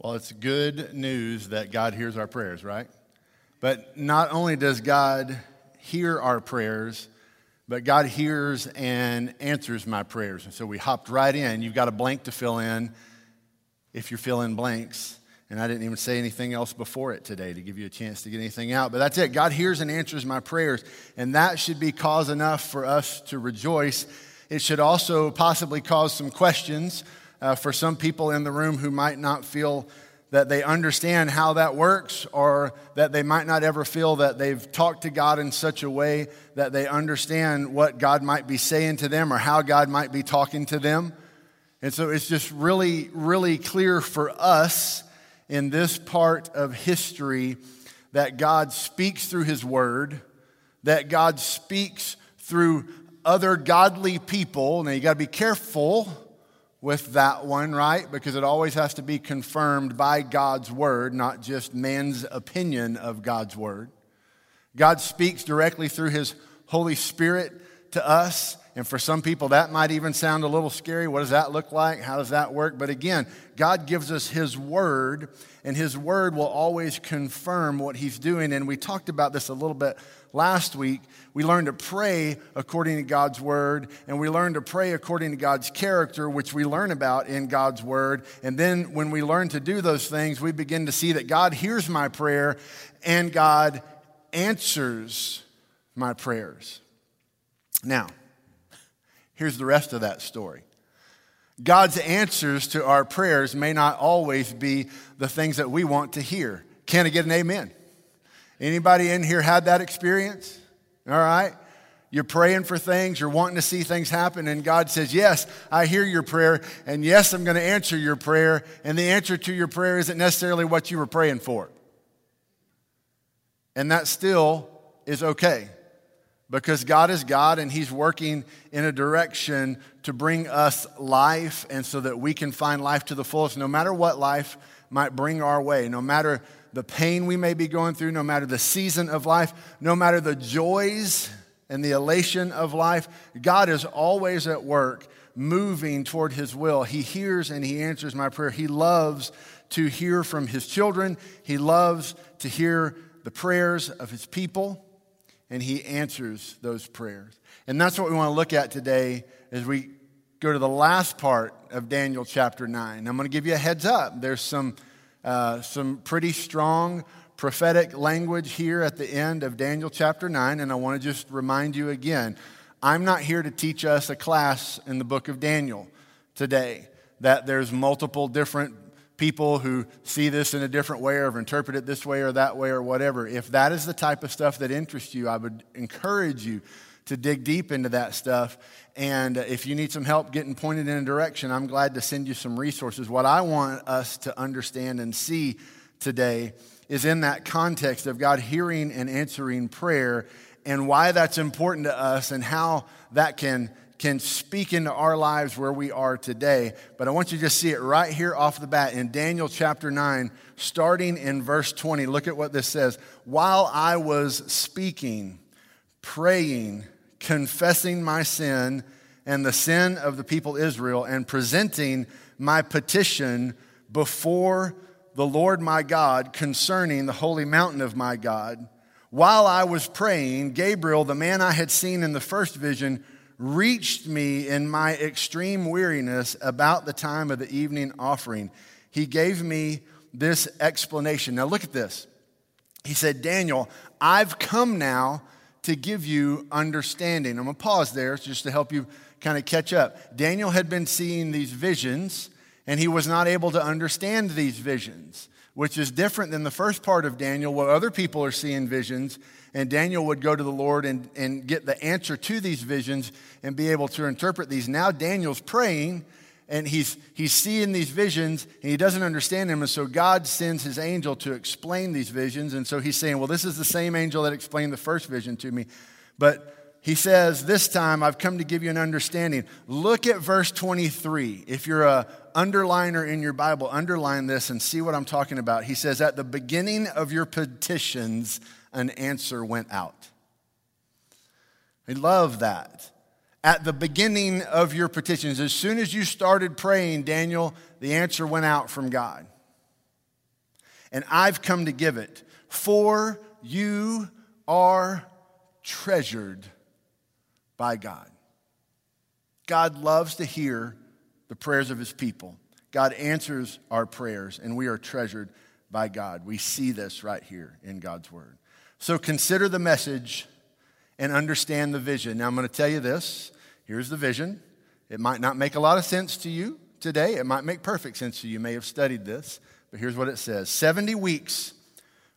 Well, it's good news that God hears our prayers, right? But not only does God hear our prayers, but God hears and answers my prayers. And so we hopped right in. You've got a blank to fill in if you're filling blanks. And I didn't even say anything else before it today to give you a chance to get anything out. But that's it. God hears and answers my prayers. And that should be cause enough for us to rejoice. It should also possibly cause some questions uh, for some people in the room who might not feel that they understand how that works, or that they might not ever feel that they've talked to God in such a way that they understand what God might be saying to them or how God might be talking to them. And so it's just really, really clear for us in this part of history that God speaks through His Word, that God speaks through other godly people. Now you got to be careful with that one, right? Because it always has to be confirmed by God's word, not just man's opinion of God's word. God speaks directly through his Holy Spirit to us. And for some people, that might even sound a little scary. What does that look like? How does that work? But again, God gives us His Word, and His Word will always confirm what He's doing. And we talked about this a little bit last week. We learned to pray according to God's Word, and we learned to pray according to God's character, which we learn about in God's Word. And then when we learn to do those things, we begin to see that God hears my prayer and God answers my prayers. Now, Here's the rest of that story. God's answers to our prayers may not always be the things that we want to hear. Can I get an amen? Anybody in here had that experience? All right. You're praying for things, you're wanting to see things happen, and God says, Yes, I hear your prayer, and yes, I'm going to answer your prayer. And the answer to your prayer isn't necessarily what you were praying for. And that still is okay because God is God and He's working in a direction to bring us life and so that we can find life to the fullest, no matter what life might bring our way, no matter the pain we may be going through, no matter the season of life, no matter the joys and the elation of life. God is always at work moving toward His will. He hears and He answers my prayer. He loves to hear from His children, He loves to hear the prayers of His people and he answers those prayers. And that's what we want to look at today as we go to the last part of Daniel chapter 9. I'm going to give you a heads up. There's some, uh, some pretty strong prophetic language here at the end of Daniel chapter 9, and I want to just remind you again I'm not here to teach us a class in the book of Daniel today, that there's multiple different people who see this in a different way or interpret it this way or that way or whatever. If that is the type of stuff that interests you, I would encourage you to dig deep into that stuff. And if you need some help getting pointed in a direction, I'm glad to send you some resources. What I want us to understand and see today is in that context of God hearing and answering prayer and why that's important to us and how that can can speak into our lives where we are today. But I want you to just see it right here off the bat in Daniel chapter 9, starting in verse 20. Look at what this says. While I was speaking, praying, confessing my sin and the sin of the people Israel, and presenting my petition before the Lord my God concerning the holy mountain of my God, while I was praying, Gabriel, the man I had seen in the first vision, reached me in my extreme weariness about the time of the evening offering. He gave me this explanation. Now, look at this. He said, Daniel, I've come now to give you understanding. I'm going to pause there just to help you kind of catch up. Daniel had been seeing these visions, and he was not able to understand these visions, which is different than the first part of Daniel, where other people are seeing visions and Daniel would go to the Lord and, and get the answer to these visions and be able to interpret these. Now Daniel's praying and he's, he's seeing these visions and he doesn't understand them. And so God sends his angel to explain these visions. And so he's saying, Well, this is the same angel that explained the first vision to me. But he says, This time I've come to give you an understanding. Look at verse 23. If you're a underliner in your Bible, underline this and see what I'm talking about. He says, At the beginning of your petitions, an answer went out. I love that. At the beginning of your petitions, as soon as you started praying, Daniel, the answer went out from God. and I've come to give it. For you are treasured by God. God loves to hear the prayers of his people. God answers our prayers, and we are treasured by God. We see this right here in God's word. So consider the message and understand the vision. Now, I'm going to tell you this. Here's the vision. It might not make a lot of sense to you today, it might make perfect sense to you. You may have studied this, but here's what it says 70 weeks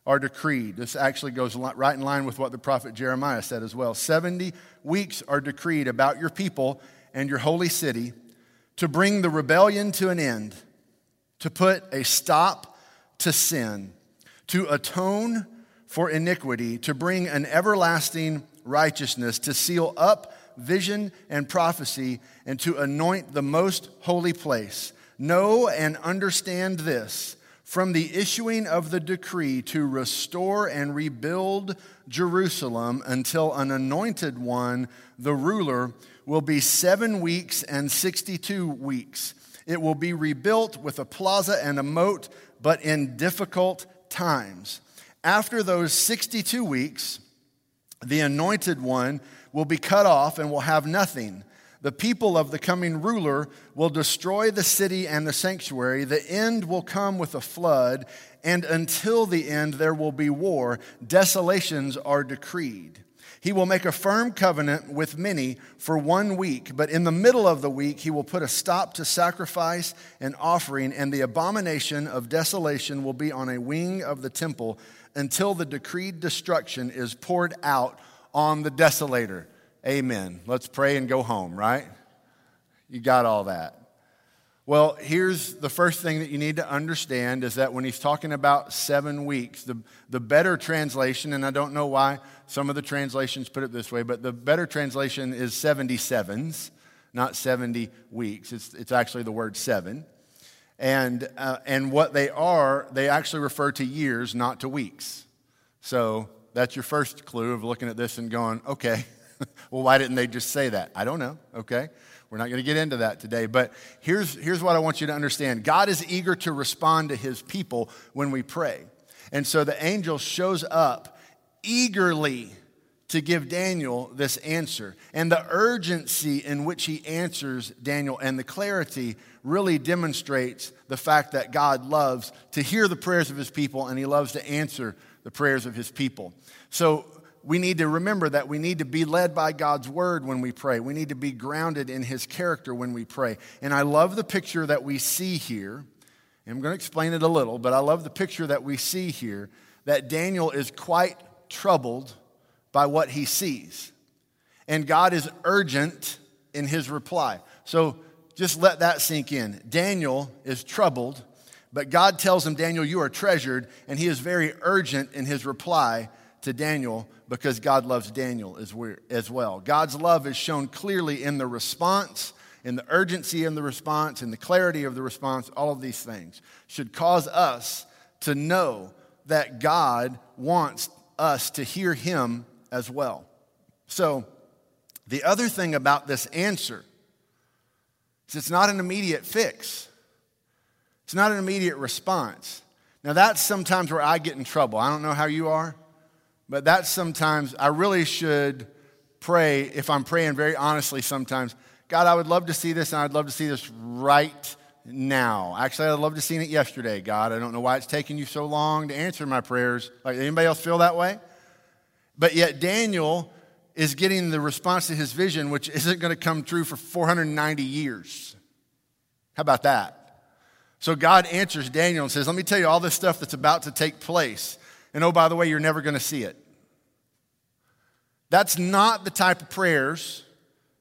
are decreed. This actually goes right in line with what the prophet Jeremiah said as well. 70 weeks are decreed about your people and your holy city to bring the rebellion to an end, to put a stop to sin, to atone for iniquity, to bring an everlasting righteousness, to seal up vision and prophecy, and to anoint the most holy place. Know and understand this from the issuing of the decree to restore and rebuild Jerusalem until an anointed one, the ruler, will be seven weeks and 62 weeks. It will be rebuilt with a plaza and a moat, but in difficult times. After those 62 weeks, the anointed one will be cut off and will have nothing the people of the coming ruler will destroy the city and the sanctuary. The end will come with a flood, and until the end there will be war. Desolations are decreed. He will make a firm covenant with many for one week, but in the middle of the week he will put a stop to sacrifice and offering, and the abomination of desolation will be on a wing of the temple until the decreed destruction is poured out on the desolator. Amen. Let's pray and go home, right? You got all that. Well, here's the first thing that you need to understand is that when he's talking about seven weeks, the, the better translation, and I don't know why some of the translations put it this way, but the better translation is 77s, not 70 weeks. It's, it's actually the word seven. And, uh, and what they are, they actually refer to years, not to weeks. So that's your first clue of looking at this and going, okay, well, why didn't they just say that? I don't know, okay? We're not going to get into that today, but here's, here's what I want you to understand God is eager to respond to his people when we pray. And so the angel shows up eagerly to give Daniel this answer. And the urgency in which he answers Daniel and the clarity really demonstrates the fact that God loves to hear the prayers of his people and he loves to answer the prayers of his people. So we need to remember that we need to be led by God's word when we pray. We need to be grounded in his character when we pray. And I love the picture that we see here. I'm going to explain it a little, but I love the picture that we see here that Daniel is quite troubled by what he sees. And God is urgent in his reply. So just let that sink in. Daniel is troubled, but God tells him, Daniel, you are treasured, and he is very urgent in his reply to Daniel because God loves Daniel as well. God's love is shown clearly in the response, in the urgency in the response, in the clarity of the response. All of these things should cause us to know that God wants us to hear Him as well. So, the other thing about this answer is it's not an immediate fix, it's not an immediate response. Now, that's sometimes where I get in trouble. I don't know how you are. But that's sometimes, I really should pray, if I'm praying very honestly sometimes, God, I would love to see this and I'd love to see this right now. Actually, I'd love to see it yesterday, God. I don't know why it's taking you so long to answer my prayers. Like, anybody else feel that way? But yet, Daniel is getting the response to his vision, which isn't going to come true for 490 years. How about that? So God answers Daniel and says, Let me tell you all this stuff that's about to take place. And oh, by the way, you're never going to see it. That's not the type of prayers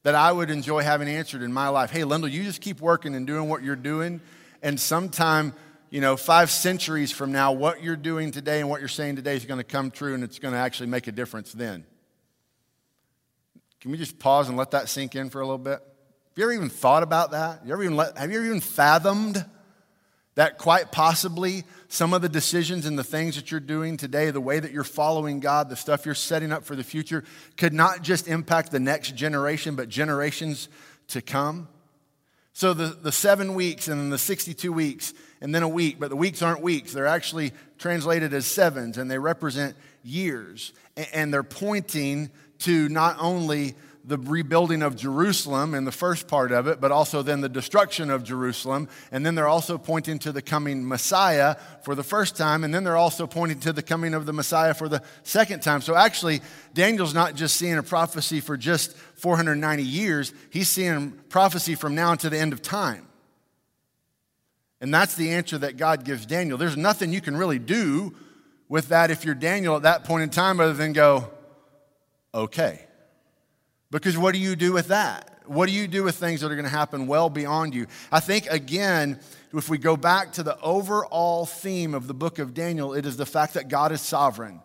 that I would enjoy having answered in my life. Hey, Lindell, you just keep working and doing what you're doing, and sometime, you know, five centuries from now, what you're doing today and what you're saying today is going to come true, and it's going to actually make a difference then. Can we just pause and let that sink in for a little bit? Have you ever even thought about that? You ever even let, have you ever even fathomed that quite possibly some of the decisions and the things that you're doing today, the way that you're following God, the stuff you're setting up for the future, could not just impact the next generation, but generations to come. So the, the seven weeks and then the 62 weeks and then a week, but the weeks aren't weeks. They're actually translated as sevens and they represent years. And they're pointing to not only the rebuilding of Jerusalem in the first part of it, but also then the destruction of Jerusalem. And then they're also pointing to the coming Messiah for the first time. And then they're also pointing to the coming of the Messiah for the second time. So actually, Daniel's not just seeing a prophecy for just 490 years, he's seeing prophecy from now to the end of time. And that's the answer that God gives Daniel. There's nothing you can really do with that if you're Daniel at that point in time other than go, okay. Because what do you do with that? What do you do with things that are going to happen well beyond you? I think, again, if we go back to the overall theme of the book of Daniel, it is the fact that God is sovereign.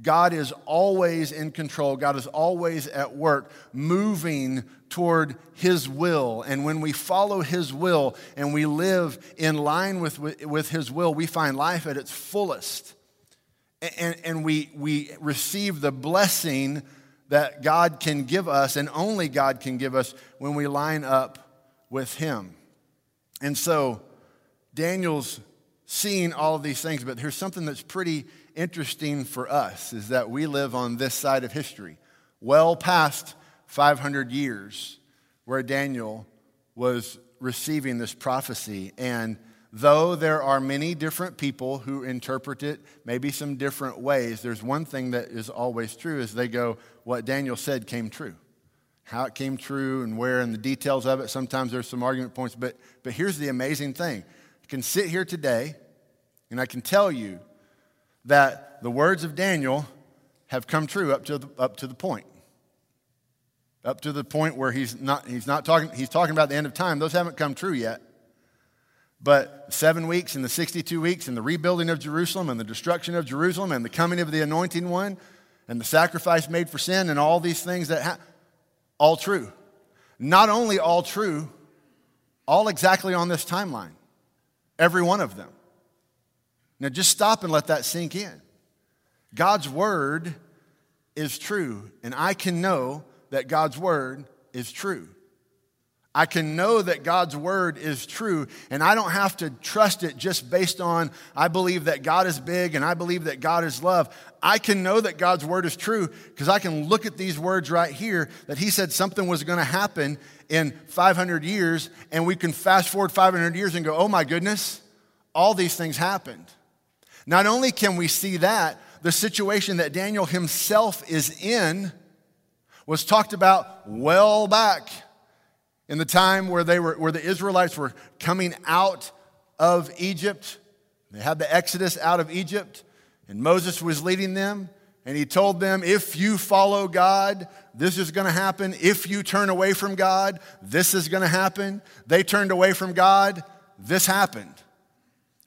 God is always in control. God is always at work, moving toward His will. And when we follow His will and we live in line with, with His will, we find life at its fullest. And, and we, we receive the blessing that God can give us and only God can give us when we line up with Him. And so Daniel's seeing all of these things, but here's something that's pretty interesting for us is that we live on this side of history, well past 500 years where Daniel was receiving this prophecy. And though there are many different people who interpret it maybe some different ways, there's one thing that is always true is they go, what Daniel said came true. How it came true and where and the details of it, sometimes there's some argument points, but, but here's the amazing thing. I can sit here today and I can tell you that the words of Daniel have come true up to the, up to the point. Up to the point where he's not, he's not talking, he's talking about the end of time. Those haven't come true yet. But seven weeks and the 62 weeks and the rebuilding of Jerusalem and the destruction of Jerusalem and the coming of the anointing one and the sacrifice made for sin and all these things that ha- all true. Not only all true, all exactly on this timeline. Every one of them. Now just stop and let that sink in. God's word is true, and I can know that God's word is true. I can know that God's word is true, and I don't have to trust it just based on I believe that God is big and I believe that God is love. I can know that God's word is true because I can look at these words right here that He said something was going to happen in 500 years, and we can fast forward 500 years and go, oh my goodness, all these things happened. Not only can we see that, the situation that Daniel himself is in was talked about well back in the time where, they were, where the Israelites were coming out of Egypt. They had the Exodus out of Egypt, and Moses was leading them. And he told them, if you follow God, this is going to happen. If you turn away from God, this is going to happen. They turned away from God, this happened.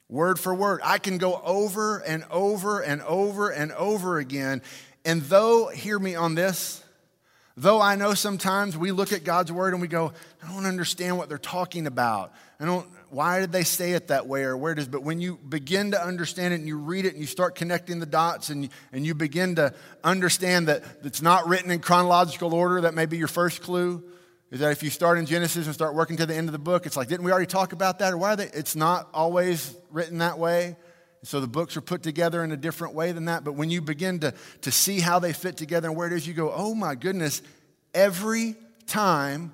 Word for word. I can go over and over and over and over again. And though, hear me on this, Though I know sometimes we look at God's word and we go, I don't understand what they're talking about. I don't, why did they say it that way or where it is? But when you begin to understand it and you read it and you start connecting the dots and, and you begin to understand that it's not written in chronological order, that may be your first clue. Is that if you start in Genesis and start working to the end of the book, it's like, didn't we already talk about that? Or why they? It's not always written that way. So the books are put together in a different way than that. But when you begin to, to see how they fit together and where it is, you go, oh my goodness, every time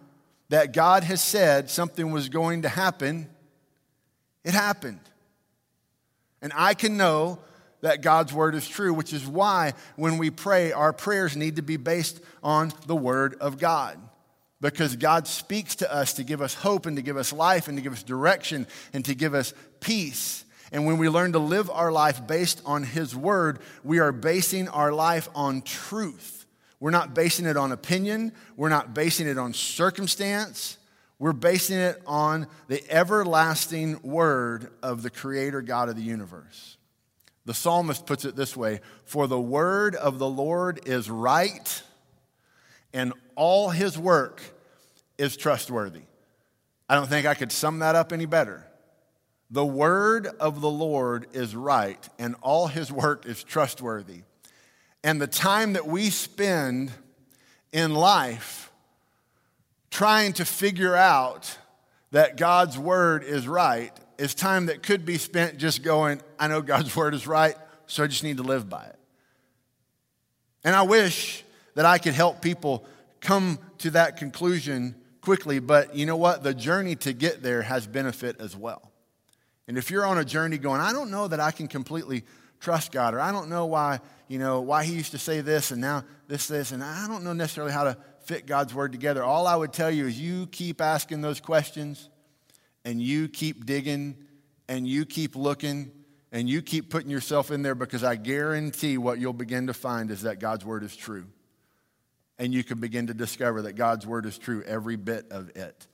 that God has said something was going to happen, it happened. And I can know that God's word is true, which is why when we pray, our prayers need to be based on the word of God. Because God speaks to us to give us hope and to give us life and to give us direction and to give us peace. And when we learn to live our life based on His Word, we are basing our life on truth. We're not basing it on opinion, we're not basing it on circumstance. We're basing it on the everlasting Word of the Creator God of the universe. The psalmist puts it this way For the Word of the Lord is right, and all His work is trustworthy. I don't think I could sum that up any better. The word of the Lord is right, and all his work is trustworthy. And the time that we spend in life trying to figure out that God's word is right is time that could be spent just going, I know God's word is right, so I just need to live by it. And I wish that I could help people come to that conclusion quickly, but you know what? The journey to get there has benefit as well. And if you're on a journey going, I don't know that I can completely trust God, or I don't know why, you know, why he used to say this and now this, this, and I don't know necessarily how to fit God's word together. All I would tell you is you keep asking those questions and you keep digging and you keep looking and you keep putting yourself in there because I guarantee what you'll begin to find is that God's word is true. And you can begin to discover that God's word is true, every bit of it.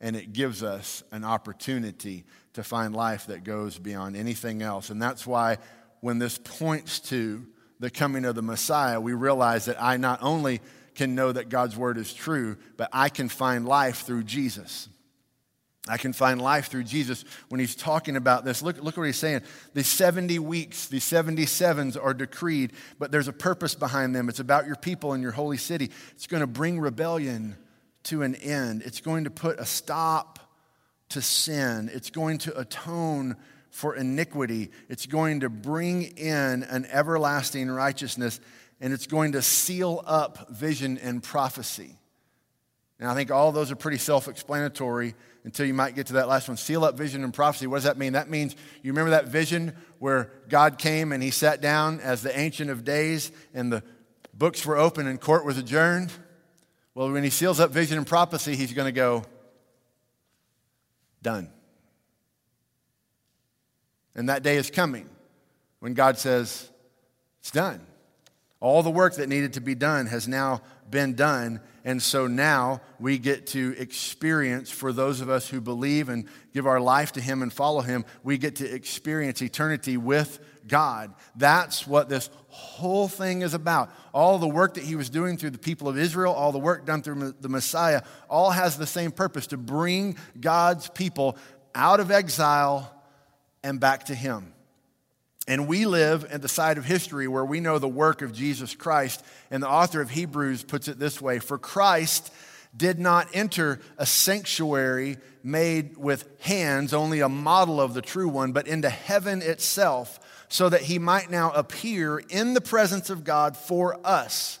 And it gives us an opportunity to find life that goes beyond anything else. And that's why when this points to the coming of the Messiah, we realize that I not only can know that God's word is true, but I can find life through Jesus. I can find life through Jesus when he's talking about this. Look, look what he's saying. The 70 weeks, the 77s are decreed, but there's a purpose behind them. It's about your people and your holy city. It's going to bring rebellion to an end, it's going to put a stop to sin, it's going to atone for iniquity, it's going to bring in an everlasting righteousness, and it's going to seal up vision and prophecy. And I think all those are pretty self explanatory until you might get to that last one. Seal up vision and prophecy. What does that mean? That means you remember that vision where God came and he sat down as the Ancient of Days and the books were open and court was adjourned? Well, when he seals up vision and prophecy, he's going to go, done. And that day is coming when God says, it's done. All the work that needed to be done has now been done. And so now we get to experience, for those of us who believe and give our life to Him and follow Him, we get to experience eternity with God. That's what this whole thing is about. All the work that He was doing through the people of Israel, all the work done through the Messiah, all has the same purpose to bring God's people out of exile and back to Him. And we live at the side of history where we know the work of Jesus Christ. And the author of Hebrews puts it this way For Christ did not enter a sanctuary made with hands, only a model of the true one, but into heaven itself, so that he might now appear in the presence of God for us.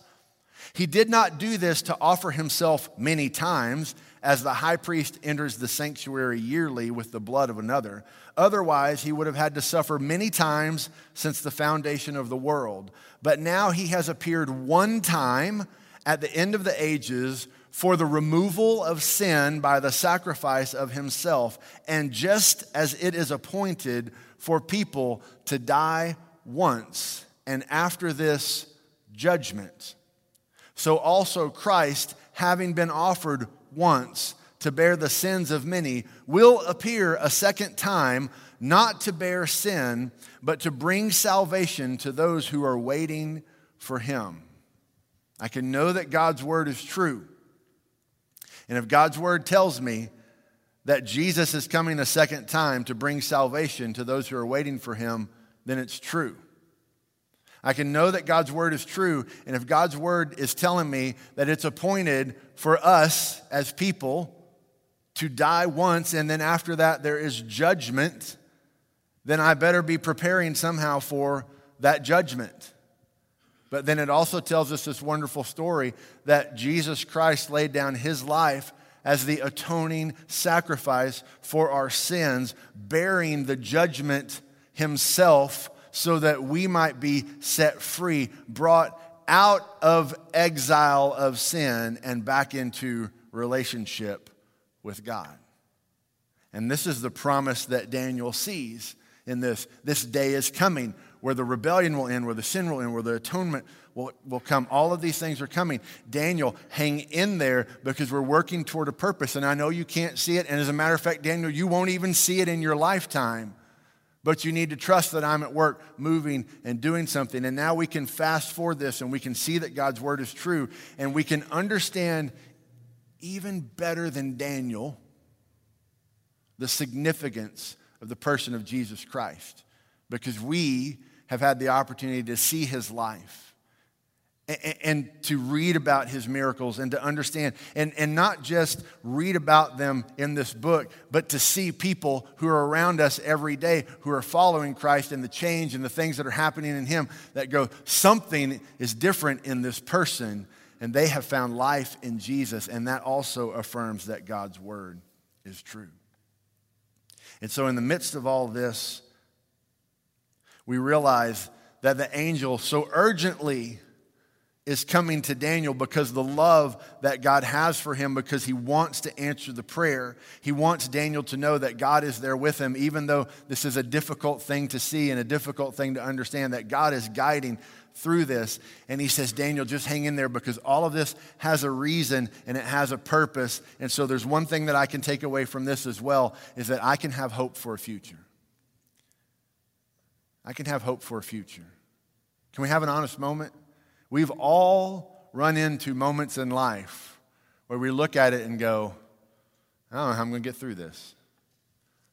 He did not do this to offer himself many times as the high priest enters the sanctuary yearly with the blood of another. Otherwise, he would have had to suffer many times since the foundation of the world. But now he has appeared one time at the end of the ages for the removal of sin by the sacrifice of himself, and just as it is appointed for people to die once, and after this, judgment. So also Christ, having been offered once to bear the sins of many, will appear a second time, not to bear sin, but to bring salvation to those who are waiting for him. I can know that God's word is true. And if God's word tells me that Jesus is coming a second time to bring salvation to those who are waiting for him, then it's true. I can know that God's word is true. And if God's word is telling me that it's appointed for us as people to die once and then after that there is judgment, then I better be preparing somehow for that judgment. But then it also tells us this wonderful story that Jesus Christ laid down his life as the atoning sacrifice for our sins, bearing the judgment himself so that we might be set free, brought out of exile of sin and back into relationship with God. And this is the promise that Daniel sees in this. This day is coming where the rebellion will end, where the sin will end, where the atonement will, will come. All of these things are coming. Daniel, hang in there because we're working toward a purpose. And I know you can't see it. And as a matter of fact, Daniel, you won't even see it in your lifetime. But you need to trust that I'm at work moving and doing something. And now we can fast forward this and we can see that God's word is true. And we can understand even better than Daniel the significance of the person of Jesus Christ. Because we have had the opportunity to see his life and, to read about his miracles and to understand, and, and not just read about them in this book, but to see people who are around us every day who are following Christ and the change and the things that are happening in him that go, something is different in this person, and they have found life in Jesus, and that also affirms that God's word is true. And so, in the midst of all this, we realize that the angel so urgently is coming to Daniel because the love that God has for him, because he wants to answer the prayer. He wants Daniel to know that God is there with him, even though this is a difficult thing to see and a difficult thing to understand, that God is guiding through this. And he says, Daniel, just hang in there because all of this has a reason and it has a purpose. And so there's one thing that I can take away from this as well is that I can have hope for a future. I can have hope for a future. Can we have an honest moment? We've all run into moments in life where we look at it and go, I don't know how I'm going to get through this.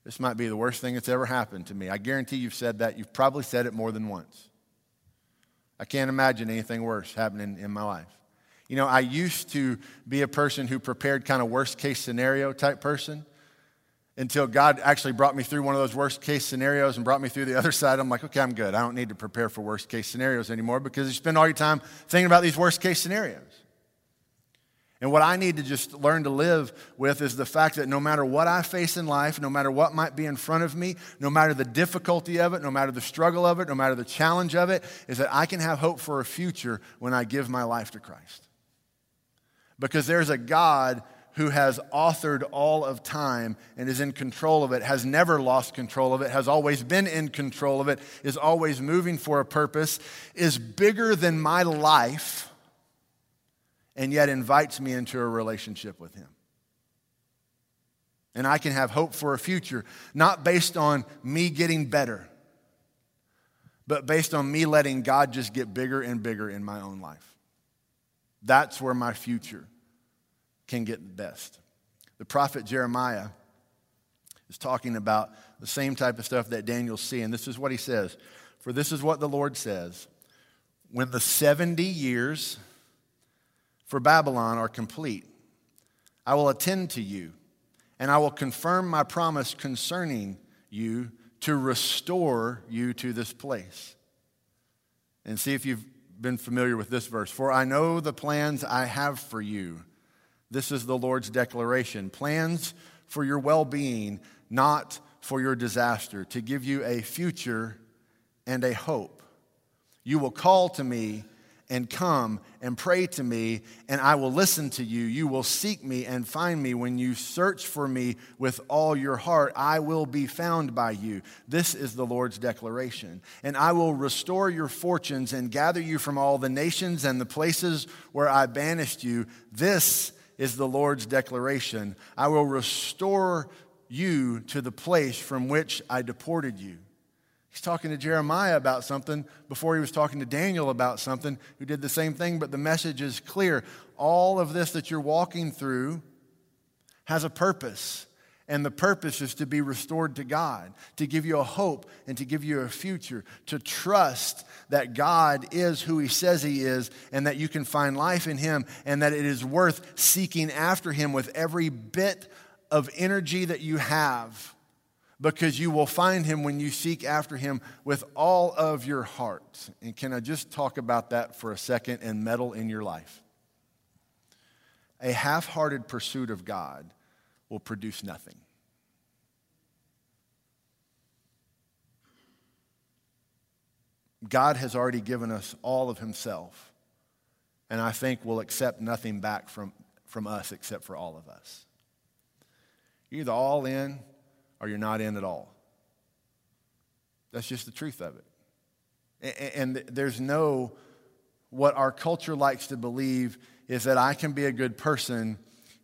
This might be the worst thing that's ever happened to me. I guarantee you've said that. You've probably said it more than once. I can't imagine anything worse happening in my life. You know, I used to be a person who prepared kind of worst case scenario type person until God actually brought me through one of those worst case scenarios and brought me through the other side. I'm like, okay, I'm good. I don't need to prepare for worst case scenarios anymore because you spend all your time thinking about these worst case scenarios. And what I need to just learn to live with is the fact that no matter what I face in life, no matter what might be in front of me, no matter the difficulty of it, no matter the struggle of it, no matter the challenge of it, is that I can have hope for a future when I give my life to Christ. Because there's a God who has authored all of time and is in control of it, has never lost control of it, has always been in control of it, is always moving for a purpose, is bigger than my life, and yet invites me into a relationship with Him. And I can have hope for a future, not based on me getting better, but based on me letting God just get bigger and bigger in my own life. That's where my future can get the best. The prophet Jeremiah is talking about the same type of stuff that Daniel's seeing. This is what he says For this is what the Lord says When the 70 years for Babylon are complete, I will attend to you, and I will confirm my promise concerning you to restore you to this place. And see if you've been familiar with this verse. For I know the plans I have for you this is the Lord's declaration plans for your well being, not for your disaster, to give you a future and a hope. You will call to me and come and pray to me, and I will listen to you. You will seek me and find me. When you search for me with all your heart, I will be found by you. This is the Lord's declaration. And I will restore your fortunes and gather you from all the nations and the places where I banished you. This is the Lord's declaration I will restore you to the place from which I deported you. He's talking to Jeremiah about something before he was talking to Daniel about something who did the same thing, but the message is clear. All of this that you're walking through has a purpose. And the purpose is to be restored to God, to give you a hope and to give you a future, to trust that God is who He says He is and that you can find life in Him and that it is worth seeking after Him with every bit of energy that you have because you will find Him when you seek after Him with all of your heart. And can I just talk about that for a second and meddle in your life? A half hearted pursuit of God will produce nothing. God has already given us all of Himself, and I think will accept nothing back from, from us except for all of us. You're either all in or you're not in at all. That's just the truth of it. And there's no, what our culture likes to believe is that I can be a good person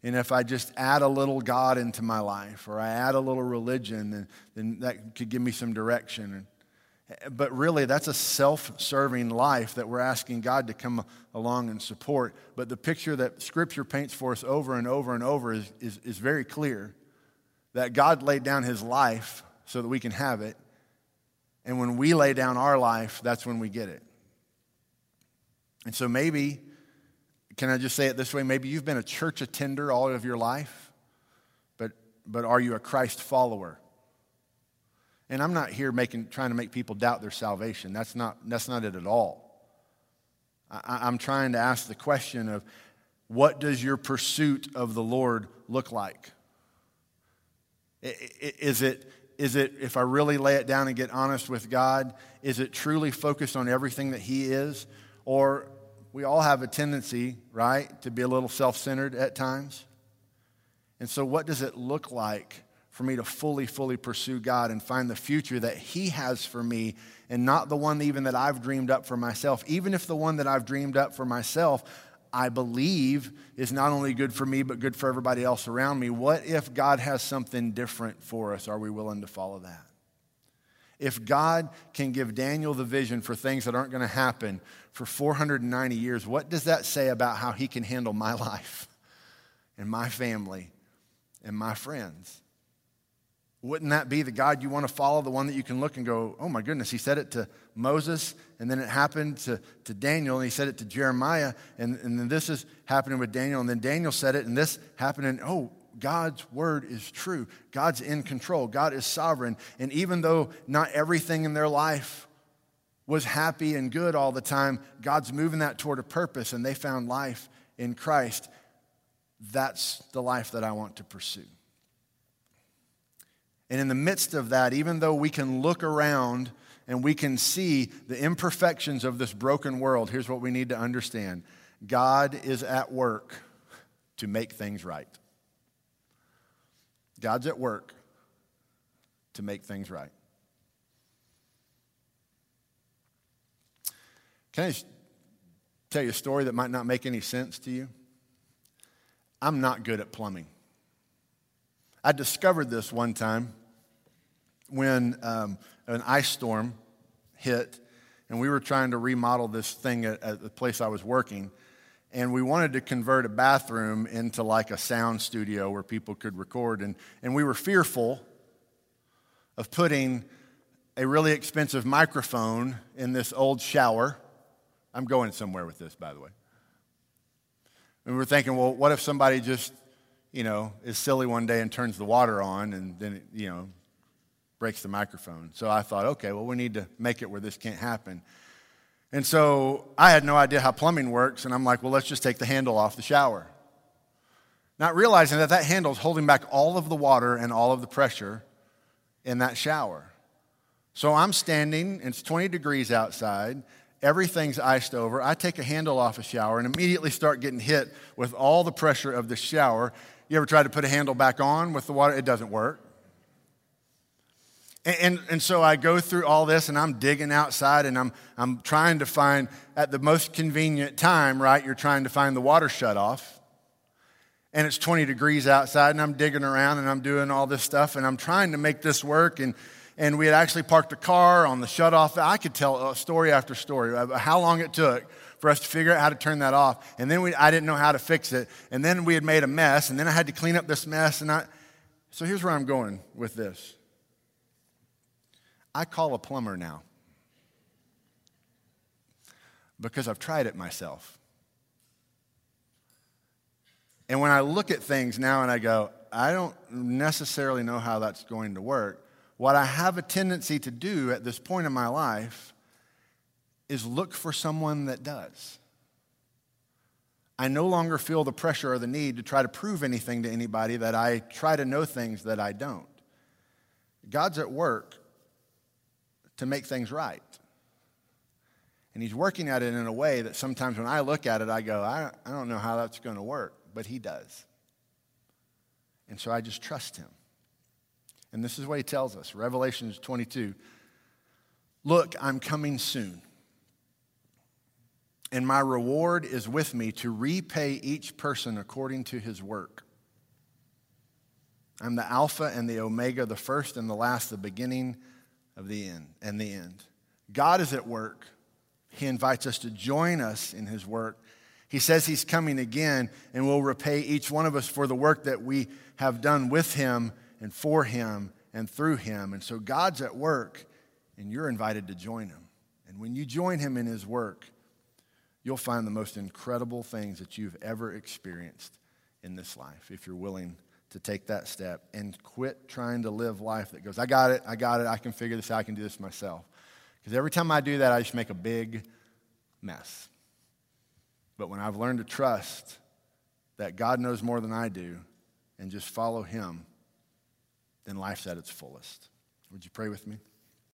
and if I just add a little God into my life or I add a little religion, then, then that could give me some direction. But really, that's a self serving life that we're asking God to come along and support. But the picture that Scripture paints for us over and over and over is, is, is very clear that God laid down his life so that we can have it. And when we lay down our life, that's when we get it. And so maybe, can I just say it this way? Maybe you've been a church attender all of your life, but, but are you a Christ follower? And I'm not here making, trying to make people doubt their salvation. That's not, that's not it at all. I, I'm trying to ask the question of what does your pursuit of the Lord look like? Is it, is it, if I really lay it down and get honest with God, is it truly focused on everything that He is? Or we all have a tendency, right, to be a little self centered at times. And so, what does it look like for me to fully, fully pursue God and find the future that He has for me and not the one even that I've dreamed up for myself? Even if the one that I've dreamed up for myself, I believe is not only good for me, but good for everybody else around me. What if God has something different for us? Are we willing to follow that? If God can give Daniel the vision for things that aren't going to happen for 490 years, what does that say about how he can handle my life and my family and my friends? Wouldn't that be the God you want to follow, the one that you can look and go, oh my goodness, he said it to Moses, and then it happened to, to Daniel, and he said it to Jeremiah, and, and then this is happening with Daniel, and then Daniel said it, and this happened, and oh, God's word is true. God's in control. God is sovereign. And even though not everything in their life was happy and good all the time, God's moving that toward a purpose, and they found life in Christ. That's the life that I want to pursue. And in the midst of that, even though we can look around and we can see the imperfections of this broken world, here's what we need to understand God is at work to make things right. God's at work to make things right. Can I tell you a story that might not make any sense to you? I'm not good at plumbing. I discovered this one time when um, an ice storm hit, and we were trying to remodel this thing at, at the place I was working and we wanted to convert a bathroom into like a sound studio where people could record. And, and we were fearful of putting a really expensive microphone in this old shower. I'm going somewhere with this, by the way. And we were thinking, well, what if somebody just, you know, is silly one day and turns the water on and then, it, you know, breaks the microphone? So I thought, okay, well, we need to make it where this can't happen. And so I had no idea how plumbing works, and I'm like, well, let's just take the handle off the shower. Not realizing that that handle is holding back all of the water and all of the pressure in that shower. So I'm standing, it's 20 degrees outside, everything's iced over. I take a handle off a shower and immediately start getting hit with all the pressure of the shower. You ever try to put a handle back on with the water? It doesn't work. And, and, and, so I go through all this and I'm digging outside and I'm, I'm trying to find, at the most convenient time, right? You're trying to find the water shut off. And it's 20 degrees outside and I'm digging around and I'm doing all this stuff and I'm trying to make this work. And, and we had actually parked a car on the shut off. I could tell uh, story after story how long it took for us to figure out how to turn that off. And then we, I didn't know how to fix it. And then we had made a mess. And then I had to clean up this mess. And I, so here's where I'm going with this. I call a plumber now because I've tried it myself. And when I look at things now and I go, I don't necessarily know how that's going to work, what I have a tendency to do at this point in my life is look for someone that does. I no longer feel the pressure or the need to try to prove anything to anybody that I try to know things that I don't. God's at work to make things right. And he's working at it in a way that sometimes when I look at it, I go, I, I don't know how that's going to work, but he does. And so I just trust him. And this is what he tells us Revelation 22 Look, I'm coming soon. And my reward is with me to repay each person according to his work. I'm the Alpha and the Omega, the first and the last, the beginning of the end and the end. God is at work. He invites us to join us in his work. He says he's coming again and will repay each one of us for the work that we have done with him and for him and through him. And so God's at work and you're invited to join him. And when you join him in his work, you'll find the most incredible things that you've ever experienced in this life if you're willing to take that step and quit trying to live life that goes, I got it, I got it, I can figure this out, I can do this myself. Because every time I do that, I just make a big mess. But when I've learned to trust that God knows more than I do and just follow Him, then life's at its fullest. Would you pray with me?